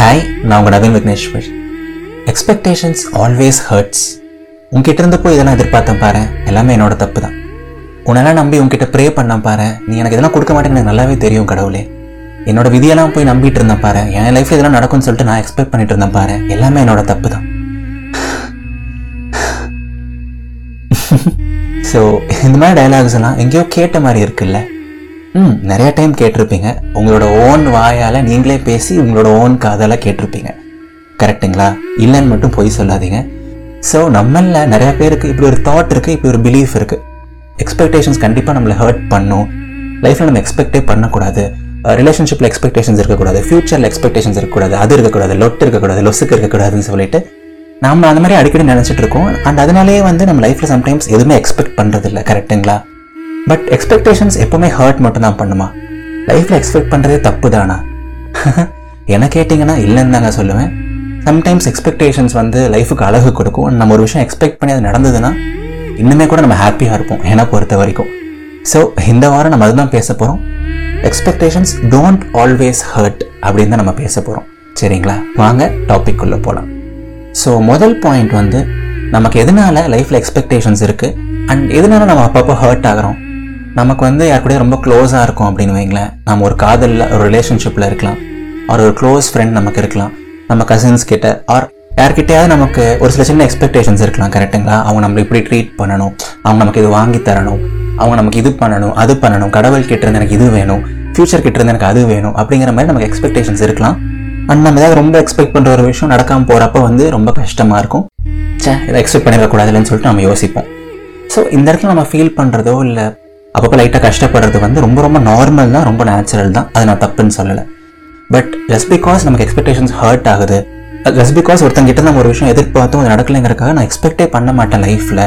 Hi நான் உங்கள் Naveen Vigneshwar. Expectations always hurts உங்ககிட்ட இருந்து போய் இதெல்லாம் எதிர்பார்த்தேன் பாரு எல்லாமே என்னோட தப்பு தான் உன்னெல்லாம் நம்பி உங்ககிட்ட ப்ரே பண்ண பாரு நீ எனக்கு இதெல்லாம் கொடுக்க மாட்டேன்னு எனக்கு நல்லாவே தெரியும் கடவுளே. என்னோட விதியெல்லாம் போய் நம்பிட்டு இருந்தேன் பாரு என் லைஃப் இதெல்லாம் நடக்கும்னு சொல்லிட்டு நான் எக்ஸ்பெக்ட் பண்ணிட்டு இருந்தேன் பாரு எல்லாமே என்னோட தப்பு தான் ஸோ இந்த மாதிரி டயலாக்ஸ் எல்லாம் எங்கேயோ கேட்ட மாதிரி இருக்குல்ல? ம் நிறைய டைம் கேட்டிருப்பீங்க. உங்களோட ஓன் வாயால் நீங்களே பேசி உங்களோட ஓன் காதால் கேட்டிருப்பீங்க. கரெக்ட்டுங்களா இல்லைன்னு மட்டும் பொய் சொல்லாதீங்க. ஸோ நம்மளில் நிறையா பேருக்கு இப்படி ஒரு தாட் இருக்குது இப்படி ஒரு பிலீஃப் இருக்குது எக்ஸ்பெக்டேஷன்ஸ் கண்டிப்பாக நம்மளை ஹர்ட் பண்ணும். லைஃப்பில் நம்ம எக்ஸ்பெக்டே பண்ணக்கூடாது. ரிலேஷன்ஷிப்பில் எக்ஸ்பெக்டேஷன்ஸ் இருக்கக்கூடாது. ஃப்யூச்சரில் எக்ஸ்பெக்டேஷன்ஸ் இருக்கக்கூடாது. அது இருக்கக்கூடாது. லொட்டு இருக்கக்கூடாது. லொசுக்கு இருக்கக்கூடாதுன்னு சொல்லிட்டு நம்ம அந்த மாதிரி அடிக்கடி நினச்சிட்டு இருக்கோம். அண்ட் அதனாலேயே வந்து நம்ம லைஃப்பில் சம்டைம்ஸ் எதுவுமே எக்ஸ்பெக்ட் பண்ணுறதில்ல கரெக்ட்டுங்களா பட் எக்ஸ்பெக்டேஷன்ஸ் எப்பவுமே ஹர்ட் மட்டும் தான் பண்ணுமா? லைஃப்பில் எக்ஸ்பெக்ட் பண்ணுறதே தப்பு தானா என்ன கேட்டிங்கன்னா இல்லைன்னு தாங்க சொல்லுவேன். சம்டைம்ஸ் எக்ஸ்பெக்டேஷன்ஸ் வந்து லைஃபுக்கு அழகு கொடுக்கும். நம்ம ஒரு விஷயம் எக்ஸ்பெக்ட் பண்ணி அது நடந்ததுன்னா இன்னுமே கூட நம்ம ஹாப்பியாக இருப்போம் என்னை பொறுத்த வரைக்கும். ஸோ இந்த வாரம் நம்ம அதுதான் பேச போகிறோம் எக்ஸ்பெக்டேஷன்ஸ் டோன்ட் ஆல்வேஸ் ஹர்ட் அப்படின்னு தான் நம்ம பேச போகிறோம் சரிங்களா? வாங்க டாபிக் உள்ளே போகலாம் ஸோ முதல் பாயிண்ட் வந்து நமக்கு எதனால லைஃப்பில் எக்ஸ்பெக்டேஷன்ஸ் இருக்குது அண்ட் எதனால நம்ம அப்பப்போ ஹர்ட் ஆகிறோம்? நமக்கு வந்து யார் கூட ரொம்ப க்ளோஸாக இருக்கும் அப்படின்னு வைங்களேன். நம்ம ஒரு காதலில் ஒரு ரிலேஷன்ஷிப்பில் இருக்கலாம். ஆர் ஒரு க்ளோஸ் ஃப்ரெண்ட் நமக்கு இருக்கலாம். நம்ம கசின்ஸ் கிட்ட. ஆர் யார்கிட்டயாவது நமக்கு ஒரு சில சின்ன எக்ஸ்பெக்டேஷன்ஸ் இருக்கலாம் கரெக்டுங்களா அவங்க நம்மளை இப்படி ட்ரீட் பண்ணணும். அவங்க நமக்கு இது வாங்கி தரணும். அவங்க நமக்கு இது பண்ணணும் அது பண்ணணும். கடவுள் கிட்ட இருந்து எனக்கு இது வேணும். ஃபியூச்சர் கிட்ட இருந்து எனக்கு அது வேணும். அப்படிங்கிற மாதிரி நமக்கு எக்ஸ்பெக்டேஷன்ஸ் இருக்கலாம். அண்ட் நம்ம ஏதாவது ரொம்ப எக்ஸ்பெக்ட் பண்ணுற ஒரு விஷயம் நடக்காமல் போகிறப்ப வந்து ரொம்ப கஷ்டமாக இருக்கும். சே இதை எக்ஸ்பெக்ட் பண்ணிடக்கூடாதுன்னு சொல்லிட்டு நம்ம யோசிப்போம். ஸோ இந்த இடத்துல நம்ம ஃபீல் பண்ணுறதோ இல்லை அப்பப்போ லைட்டாக கஷ்டப்படுறது வந்து ரொம்ப ரொம்ப நார்மல் தான் ரொம்ப நேச்சுரல் தான். அது நான் தப்புன்னு சொல்லலை. பட் ஜஸ்ட் பிகாஸ் நமக்கு எக்ஸ்பெக்டேஷன்ஸ் ஹர்ட் ஆகுது ஜஸ்ட் பிகாஸ் ஒருத்தங்கிட்ட நம்ம ஒரு விஷயம் எதிர்பார்த்தும் அது நடக்கலைங்கிறக்காக நான் எக்ஸ்பெக்டே பண்ண மாட்டேன் லைஃப்பில்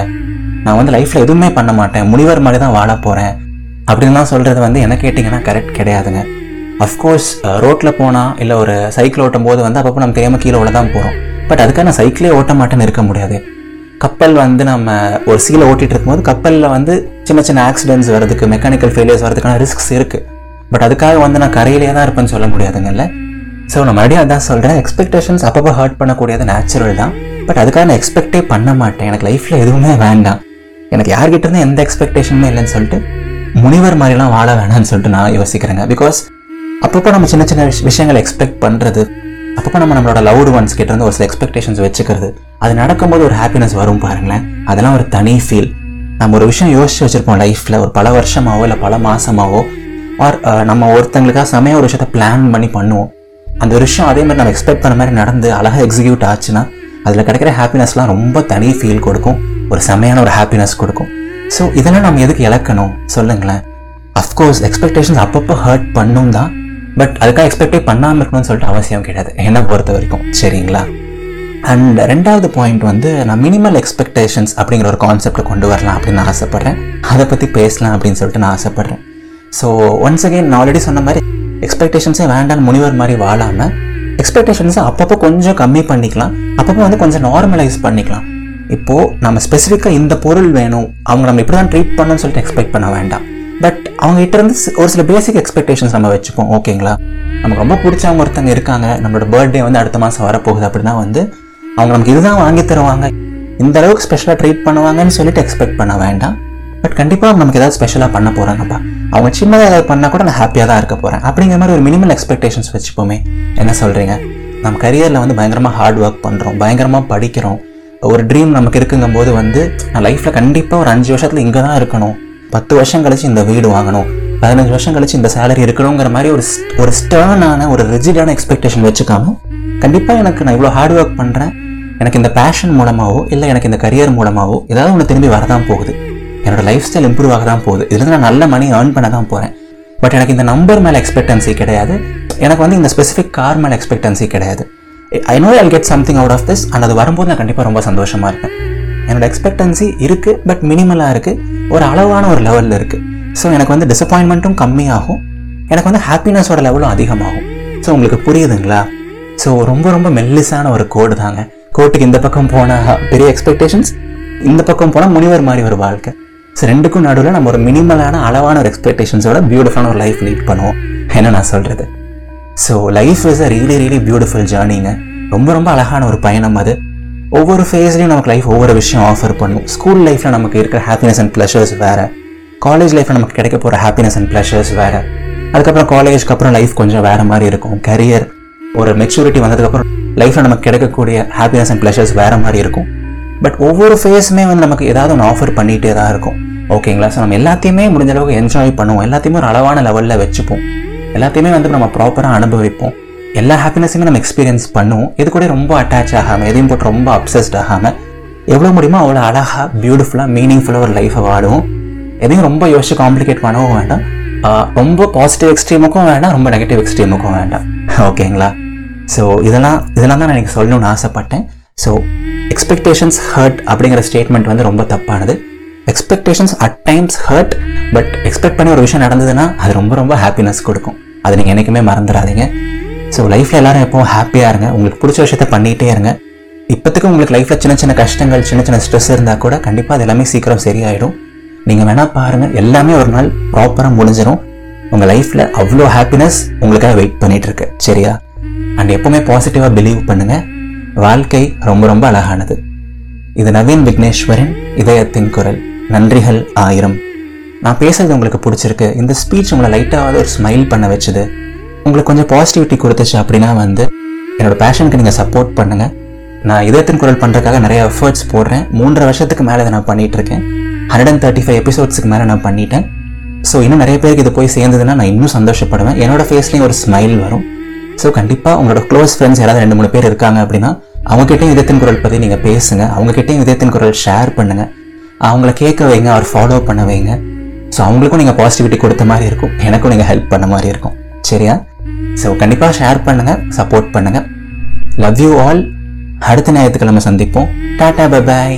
நான் வந்து லைஃப்பில் எதுவுமே பண்ண மாட்டேன். முனிவர் மாதிரி தான் வாழ போகிறேன் அப்படின்லாம் சொல்கிறது வந்து என்ன கேட்டிங்கன்னா கரெக்ட் கிடையாதுங்க. அஃப்கோர்ஸ் ரோட்டில் போனால் இல்லை ஒரு சைக்கிள் ஓட்டும் போது வந்து அப்பப்போ நம்ம தெரியாமல் கீழே தான் போகிறோம் பட் அதுக்காக நான் சைக்கிளே ஓட்ட மாட்டேன்னு இருக்க முடியாது. கப்பல் வந்து நம்ம ஒரு சீலை ஓட்டிகிட்டு இருக்கும்போது கப்பலில் வந்து சின்ன சின்ன ஆக்சிடென்ட்ஸ் வரதுக்கு மெக்கானிக்கல் ஃபெயிலியர்ஸ் வரதுக்கான ரிஸ்க்ஸ் இருக்குது பட் அதுக்காக வந்து நான் கரையிலே தான் இருப்பேன்னு சொல்ல முடியாதுங்கல்ல? ஸோ நான் மறுபடியும் அதான் சொல்கிறேன் எக்ஸ்பெக்டேஷன்ஸ் அப்பப்போ ஹர்ட் பண்ணக்கூடியது நேச்சுரல் தான். பட் அதுக்காக நான் எக்ஸ்பெக்டே பண்ண மாட்டேன். எனக்கு லைஃப்பில் எதுவுமே வேண்டாம். எனக்கு யார்கிட்ட இருந்து எந்த எக்ஸ்பெக்டேஷனுமே இல்லைன்னு சொல்லிட்டு முனிவர் மாதிரிலாம் வாழ வேணாம்னு சொல்லிட்டு நான் யோசிக்கிறேங்க. பிகாஸ் அப்பப்போ நம்ம சின்ன சின்ன விஷயங்கள் எக்ஸ்பெக்ட் பண்ணுறது அப்பப்போ நம்ம நம்மளோட லவ்டு ஒன்ஸ் கிட்ட இருந்து ஒரு சில எக்ஸ்பெக்டேஷன்ஸ் வச்சுக்கிறது அது நடக்கும்போது ஒரு ஹாப்பினஸ் வரும் பாருங்களேன். அதெல்லாம் ஒரு தனி ஃபீல் நம்ம ஒரு விஷயம் யோசிச்சு வச்சுருப்போம் லைஃப்பில் ஒரு பல வருஷமாவோ இல்லை பல மாதமாவோ ஆர் uh, நம்ம ஒருத்தங்களுக்காக சமயம் ஒரு விஷயத்த பிளான் பண்ணி பண்ணுவோம். அந்த ஒரு விஷயம் அதே மாதிரி நம்ம எக்ஸ்பெக்ட் பண்ண மாதிரி நடந்து அழகாக எக்ஸிக்யூட் ஆச்சுன்னா அதில் கிடைக்கிற ஹாப்பினஸ்லாம் ரொம்ப தனி ஃபீல் கொடுக்கும். ஒரு செமையான ஒரு ஹாப்பினஸ் கொடுக்கும். ஸோ இதெல்லாம் நம்ம எதுக்கு இழக்கணும்? சொல்லுங்களேன். அஃப்கோர்ஸ் எக்ஸ்பெக்டேஷன்ஸ் அப்பப்போ ஹர்ட் பண்ணும் தான் பட் அதுக்காக எக்ஸ்பெக்டே பண்ணாமல் இருக்கணும்னு சொல்லிட்டு அவசியம் கிடையாது. என்னை பொறுத்த வரைக்கும். சரிங்களா? அண்ட் ரெண்டாவது பாயிண்ட் வந்து நான் மினிமல் எக்ஸ்பெக்டேஷன்ஸ் அப்படிங்கிற ஒரு கான்செப்டை கொண்டு வரலாம் அப்படின்னு நான் ஆசைப்பட்றேன். அதை பற்றி பேசலாம் அப்படின்னு சொல்லிட்டு நான் ஆசைப்பட்றேன். ஸோ ஒன்ஸ் அகெயின் நான் ஆல்ரெடி சொன்ன மாதிரி எக்ஸ்பெக்டேஷன்ஸே வேண்டாம் முனிவர் மாதிரி வாழாமல் எக்ஸ்பெக்டேஷன்ஸை அப்பப்போ கொஞ்சம் கம்மி பண்ணிக்கலாம். அப்பப்போ வந்து கொஞ்சம் நார்மலைஸ் பண்ணிக்கலாம். இப்போது நம்ம ஸ்பெசிஃபிக்காக இந்த பொருள் வேணும். அவங்க நம்ம இப்படி தான் ட்ரீட் பண்ணணும்னு சொல்லிட்டு எக்ஸ்பெக்ட் பண்ண வேண்டாம். பட் அவங்ககிட்ட இருந்து ஒரு சில பேசிக் எக்ஸ்பெக்டேஷன்ஸ் நம்ம வச்சுப்போம். ஓகேங்களா நமக்கு ரொம்ப பிடிச்சவங்க ஒருத்தங்க இருக்காங்க. நம்மளோட பர்த்டே வந்து அடுத்த மாதம் வரப்போகுது அப்படின்னா வந்து அவங்க நமக்கு இதுதான் வாங்கி தருவாங்க. இந்த அளவுக்கு ஸ்பெஷலாக ட்ரீட் பண்ணுவாங்கன்னு சொல்லிட்டு எக்ஸ்பெக்ட் பண்ண வேண்டாம். பட் கண்டிப்பாக நமக்கு ஏதாவது ஸ்பெஷலாக பண்ண போகிறாங்கப்பா அவங்க சின்னதாக ஏதாவது பண்ணால் கூட நான் ஹாப்பியாக தான் இருக்க போகிறேன் அப்படிங்கிற மாதிரி ஒரு மினிமல் எக்ஸ்பெக்டேஷன்ஸ் வச்சுப்போமே. என்ன சொல்கிறீங்க நம்ம கரியரில் வந்து பயங்கரமாக ஹார்ட் ஒர்க் பண்ணுறோம் பயங்கரமாக படிக்கிறோம். ஒரு ட்ரீம் நமக்கு இருக்குங்கும் போது வந்து நான் லைஃப்பில் கண்டிப்பாக ஒரு அஞ்சு வருஷத்தில் இங்கே தான் இருக்கணும். பத்து வருஷம் கழிச்சு இந்த வீடு வாங்கணும். பதினஞ்சு வருஷம் கழிச்சு இந்த சேலரி இருக்கணுங்கிற மாதிரி ஒரு ஒரு ஸ்டர்னான ஒரு ரிஜிடான எக்ஸ்பெக்டேஷன் வச்சுக்காம கண்டிப்பாக எனக்கு நான் இவ்வளோ ஹார்ட் ஒர்க் பண்ணுறேன் எனக்கு இந்த பேஷன் மூலமாகவோ இல்லை எனக்கு இந்த கரியர் மூலமாகவோ ஏதாவது ஒன்று திரும்பி வரதான் போகுது. என்னோட லைஃப் ஸ்டைல் இம்ப்ரூவ் ஆக தான் போகுது இதுலேருந்து நான் நல்ல மணி ஏர்ன் பண்ண தான் போகிறேன் பட் எனக்கு இந்த நம்பர் மேலே எக்ஸ்பெக்டன்சி கிடையாது. எனக்கு வந்து இந்த ஸ்பெசிஃபிக் கார் மேலே எக்ஸ்பெக்டன்சி கிடையாது. I know I get something out of this and அது வரும்போது நான் கண்டிப்பாக ரொம்ப சந்தோஷமாக இருப்பேன். என்னோட எக்ஸ்பெக்டன்சி இருக்குது பட் மினிமலாக இருக்குது ஒரு அளவான ஒரு லெவலில் இருக்குது ஸோ எனக்கு வந்து டிசப்பாயின்மெண்ட்டும் கம்மியாகும். எனக்கு வந்து ஹாப்பினஸோட லெவலும் அதிகமாகும். ஸோ உங்களுக்கு புரியுதுங்களா? ஸோ ரொம்ப ரொம்ப மெல்லிஸான ஒரு கோடு தாங்க. கோர்ட்டுக்கு இந்த பக்கம் போனால் பெரிய எக்ஸ்பெக்டேஷன்ஸ் இந்த பக்கம் போனால் முனிவர் மாதிரி ஒரு வாழ்க்கை. ஸோ ரெண்டுக்கும் நடுவில் நம்ம ஒரு மினிமலான அளவான ஒரு எக்ஸ்பெக்டேஷன்ஸோட பியூட்டிஃபுல்லான ஒரு லைஃப் லீட் பண்ணுவோம். என்ன நான் சொல்கிறது so life is a really really beautiful ஜேர்னிங்க ரொம்ப ரொம்ப அழகான ஒரு பயணம் அது. ஒவ்வொரு ஃபேஸ்லையும் நமக்கு லைஃப் ஒவ்வொரு விஷயம் ஆஃபர் பண்ணும். ஸ்கூல் லைஃப்பில் நமக்கு இருக்கிற ஹாப்பினஸ் அண்ட் ப்ளஷர்ஸ் வேறு. காலேஜ் லைஃப்பில் நமக்கு கிடைக்க போகிற ஹாப்பினஸ் அண்ட் ப்ளஷர்ஸ் வேறு. அதுக்கப்புறம் காலேஜ்க்கு அப்புறம் லைஃப் கொஞ்சம் வேறு மாதிரி இருக்கும். கரியர் ஒரு மெச்சூரிட்டி வந்ததுக்கப்புறம் லைஃப்பில் நமக்கு கிடைக்கக்கூடிய ஹாப்பினஸ் அண்ட் ப்ளஷர்ஸ் வேறு மாதிரி இருக்கும். பட் ஒவ்வொரு ஃபேஸுமே வந்து நமக்கு ஏதாவது ஒன்று ஆஃபர் பண்ணிகிட்டே தான் இருக்கும். ஓகேங்களா ஸோ நம்ம எல்லாத்தையுமே முடிஞ்ச அளவுக்கு என்ஜாய் பண்ணுவோம். எல்லாத்தையுமே ஒரு அளவான லெவலில் வச்சுப்போம். எல்லாத்தையுமே வந்து நம்ம ப்ராப்பராக அனுபவிப்போம். எல்லா ஹாப்பினஸுமே நம்ம எக்ஸ்பீரியன்ஸ் பண்ணுவோம். இது கூட ரொம்ப அட்டாச் ஆகாமல் எதையும் போட்டு ரொம்ப அப்சஸ்ட் ஆகாமல் எவ்வளோ முடியுமோ அவ்வளோ அழகாக பியூட்டிஃபுல்லாக மீனிங்ஃபுல்லாக ஒரு லைஃப்பை வாடுவோம். எதையும் ரொம்ப யோசிச்சு காம்ப்ளிகேட் பண்ணவும் வேண்டாம். ரொம்ப பாசிட்டிவ் எக்ஸ்ட்ரீமுக்கும் வேண்டாம் ரொம்ப நெகட்டிவ் எக்ஸ்ட்ரீமுக்கும் வேண்டாம். ஓகேங்களா ஸோ இதெல்லாம் இதெல்லாம் தான் நான் எனக்கு சொல்லணும்னு ஆசைப்பட்டேன். ஸோ எக்ஸ்பெக்டேஷன்ஸ் ஹர்ட் அப்படிங்கிற ஸ்டேட்மெண்ட் வந்து ரொம்ப தப்பானது. Expectations at times hurt but expect பண்ணி ஒரு விஷயம் நடந்ததுன்னா அது ரொம்ப ரொம்ப ஹாப்பினஸ் கொடுக்கும். அது நீங்கள் என்றைக்குமே மறந்துடாதீங்க. ஸோ லைஃப்பில் எல்லாரும் எப்போவும் ஹாப்பியாக இருங்க. உங்களுக்கு பிடிச்ச விஷயத்த பண்ணிகிட்டே இருங்க. இப்போத்துக்கும் உங்களுக்கு லைஃப்பில் சின்ன சின்ன கஷ்டங்கள் சின்ன சின்ன ஸ்ட்ரெஸ் இருந்தால் கூட கண்டிப்பாக அது எல்லாமே சீக்கிரம் சரியாயிடும். நீங்கள் வேணால் பாருங்கள் எல்லாமே ஒரு நாள் ப்ராப்பராக முடிஞ்சிடும் உங்கள் லைஃப்பில் அவ்வளோ ஹாப்பினஸ் உங்களுக்காக வெயிட் பண்ணிகிட்ருக்கு சரியா? அண்ட் எப்பவுமே பாசிட்டிவாக பிலீவ் பண்ணுங்க. வாழ்க்கை ரொம்ப ரொம்ப அழகானது. இது நவீன் விக்னேஸ்வரின் இதயத்தின் குரல். நன்றிகள் ஆயிரம். நான் பேசுறது உங்களுக்கு பிடிச்சிருக்கு. இந்த ஸ்பீச் உங்களை லைட்டாவது ஒரு ஸ்மைல் பண்ண வச்சுது. உங்களுக்கு கொஞ்சம் பாசிட்டிவிட்டி கொடுத்துச்சு அப்படின்னா வந்து என்னோட பேஷனுக்கு நீங்கள் சப்போர்ட் பண்ணுங்க. நான் இதயத்தின் குரல் பண்ணுறதுக்காக நிறைய எஃபர்ட்ஸ் போடுறேன். மூன்றரை வருஷத்துக்கு மேலே இதை நான் பண்ணிட்டு இருக்கேன் ஹண்ட்ரட் அண்ட் தேர்ட்டி ஃபைவ் எபிசோட்ஸுக்கு மேலே நான் பண்ணிட்டேன். ஸோ இன்னும் நிறைய பேருக்கு இது போய் சேர்ந்ததுன்னா நான் இன்னும் சந்தோஷப்படுவேன். என்னோட ஃபேஸ்லேயும் ஒரு ஸ்மைல் வரும். ஸோ கண்டிப்பாக உங்களோட க்ளோஸ் ஃப்ரெண்ட்ஸ் யாராவது ரெண்டு மூணு பேர் இருக்காங்க அப்படின்னா அவங்ககிட்டயும் இதயத்தின் குரல் பற்றி நீங்கள் பேசுங்க. அவங்ககிட்டயும் இதயத்தின் குரல் ஷேர் பண்ணுங்கள் அவங்கள கேட்க வைங்க அவர் ஃபாலோ பண்ண வைங்க. ஸோ அவங்களுக்கும் நீங்கள் பாசிட்டிவிட்டி கொடுத்த மாதிரி இருக்கும். எனக்கும் நீங்கள் ஹெல்ப் பண்ண மாதிரி இருக்கும். சரியா? ஸோ கண்டிப்பாக ஷேர் பண்ணுங்கள் சப்போர்ட் பண்ணுங்கள் லவ் யூ ஆல் அடுத்த ஞாயிற்றுக்கிழமை சந்திப்போம். Tata bye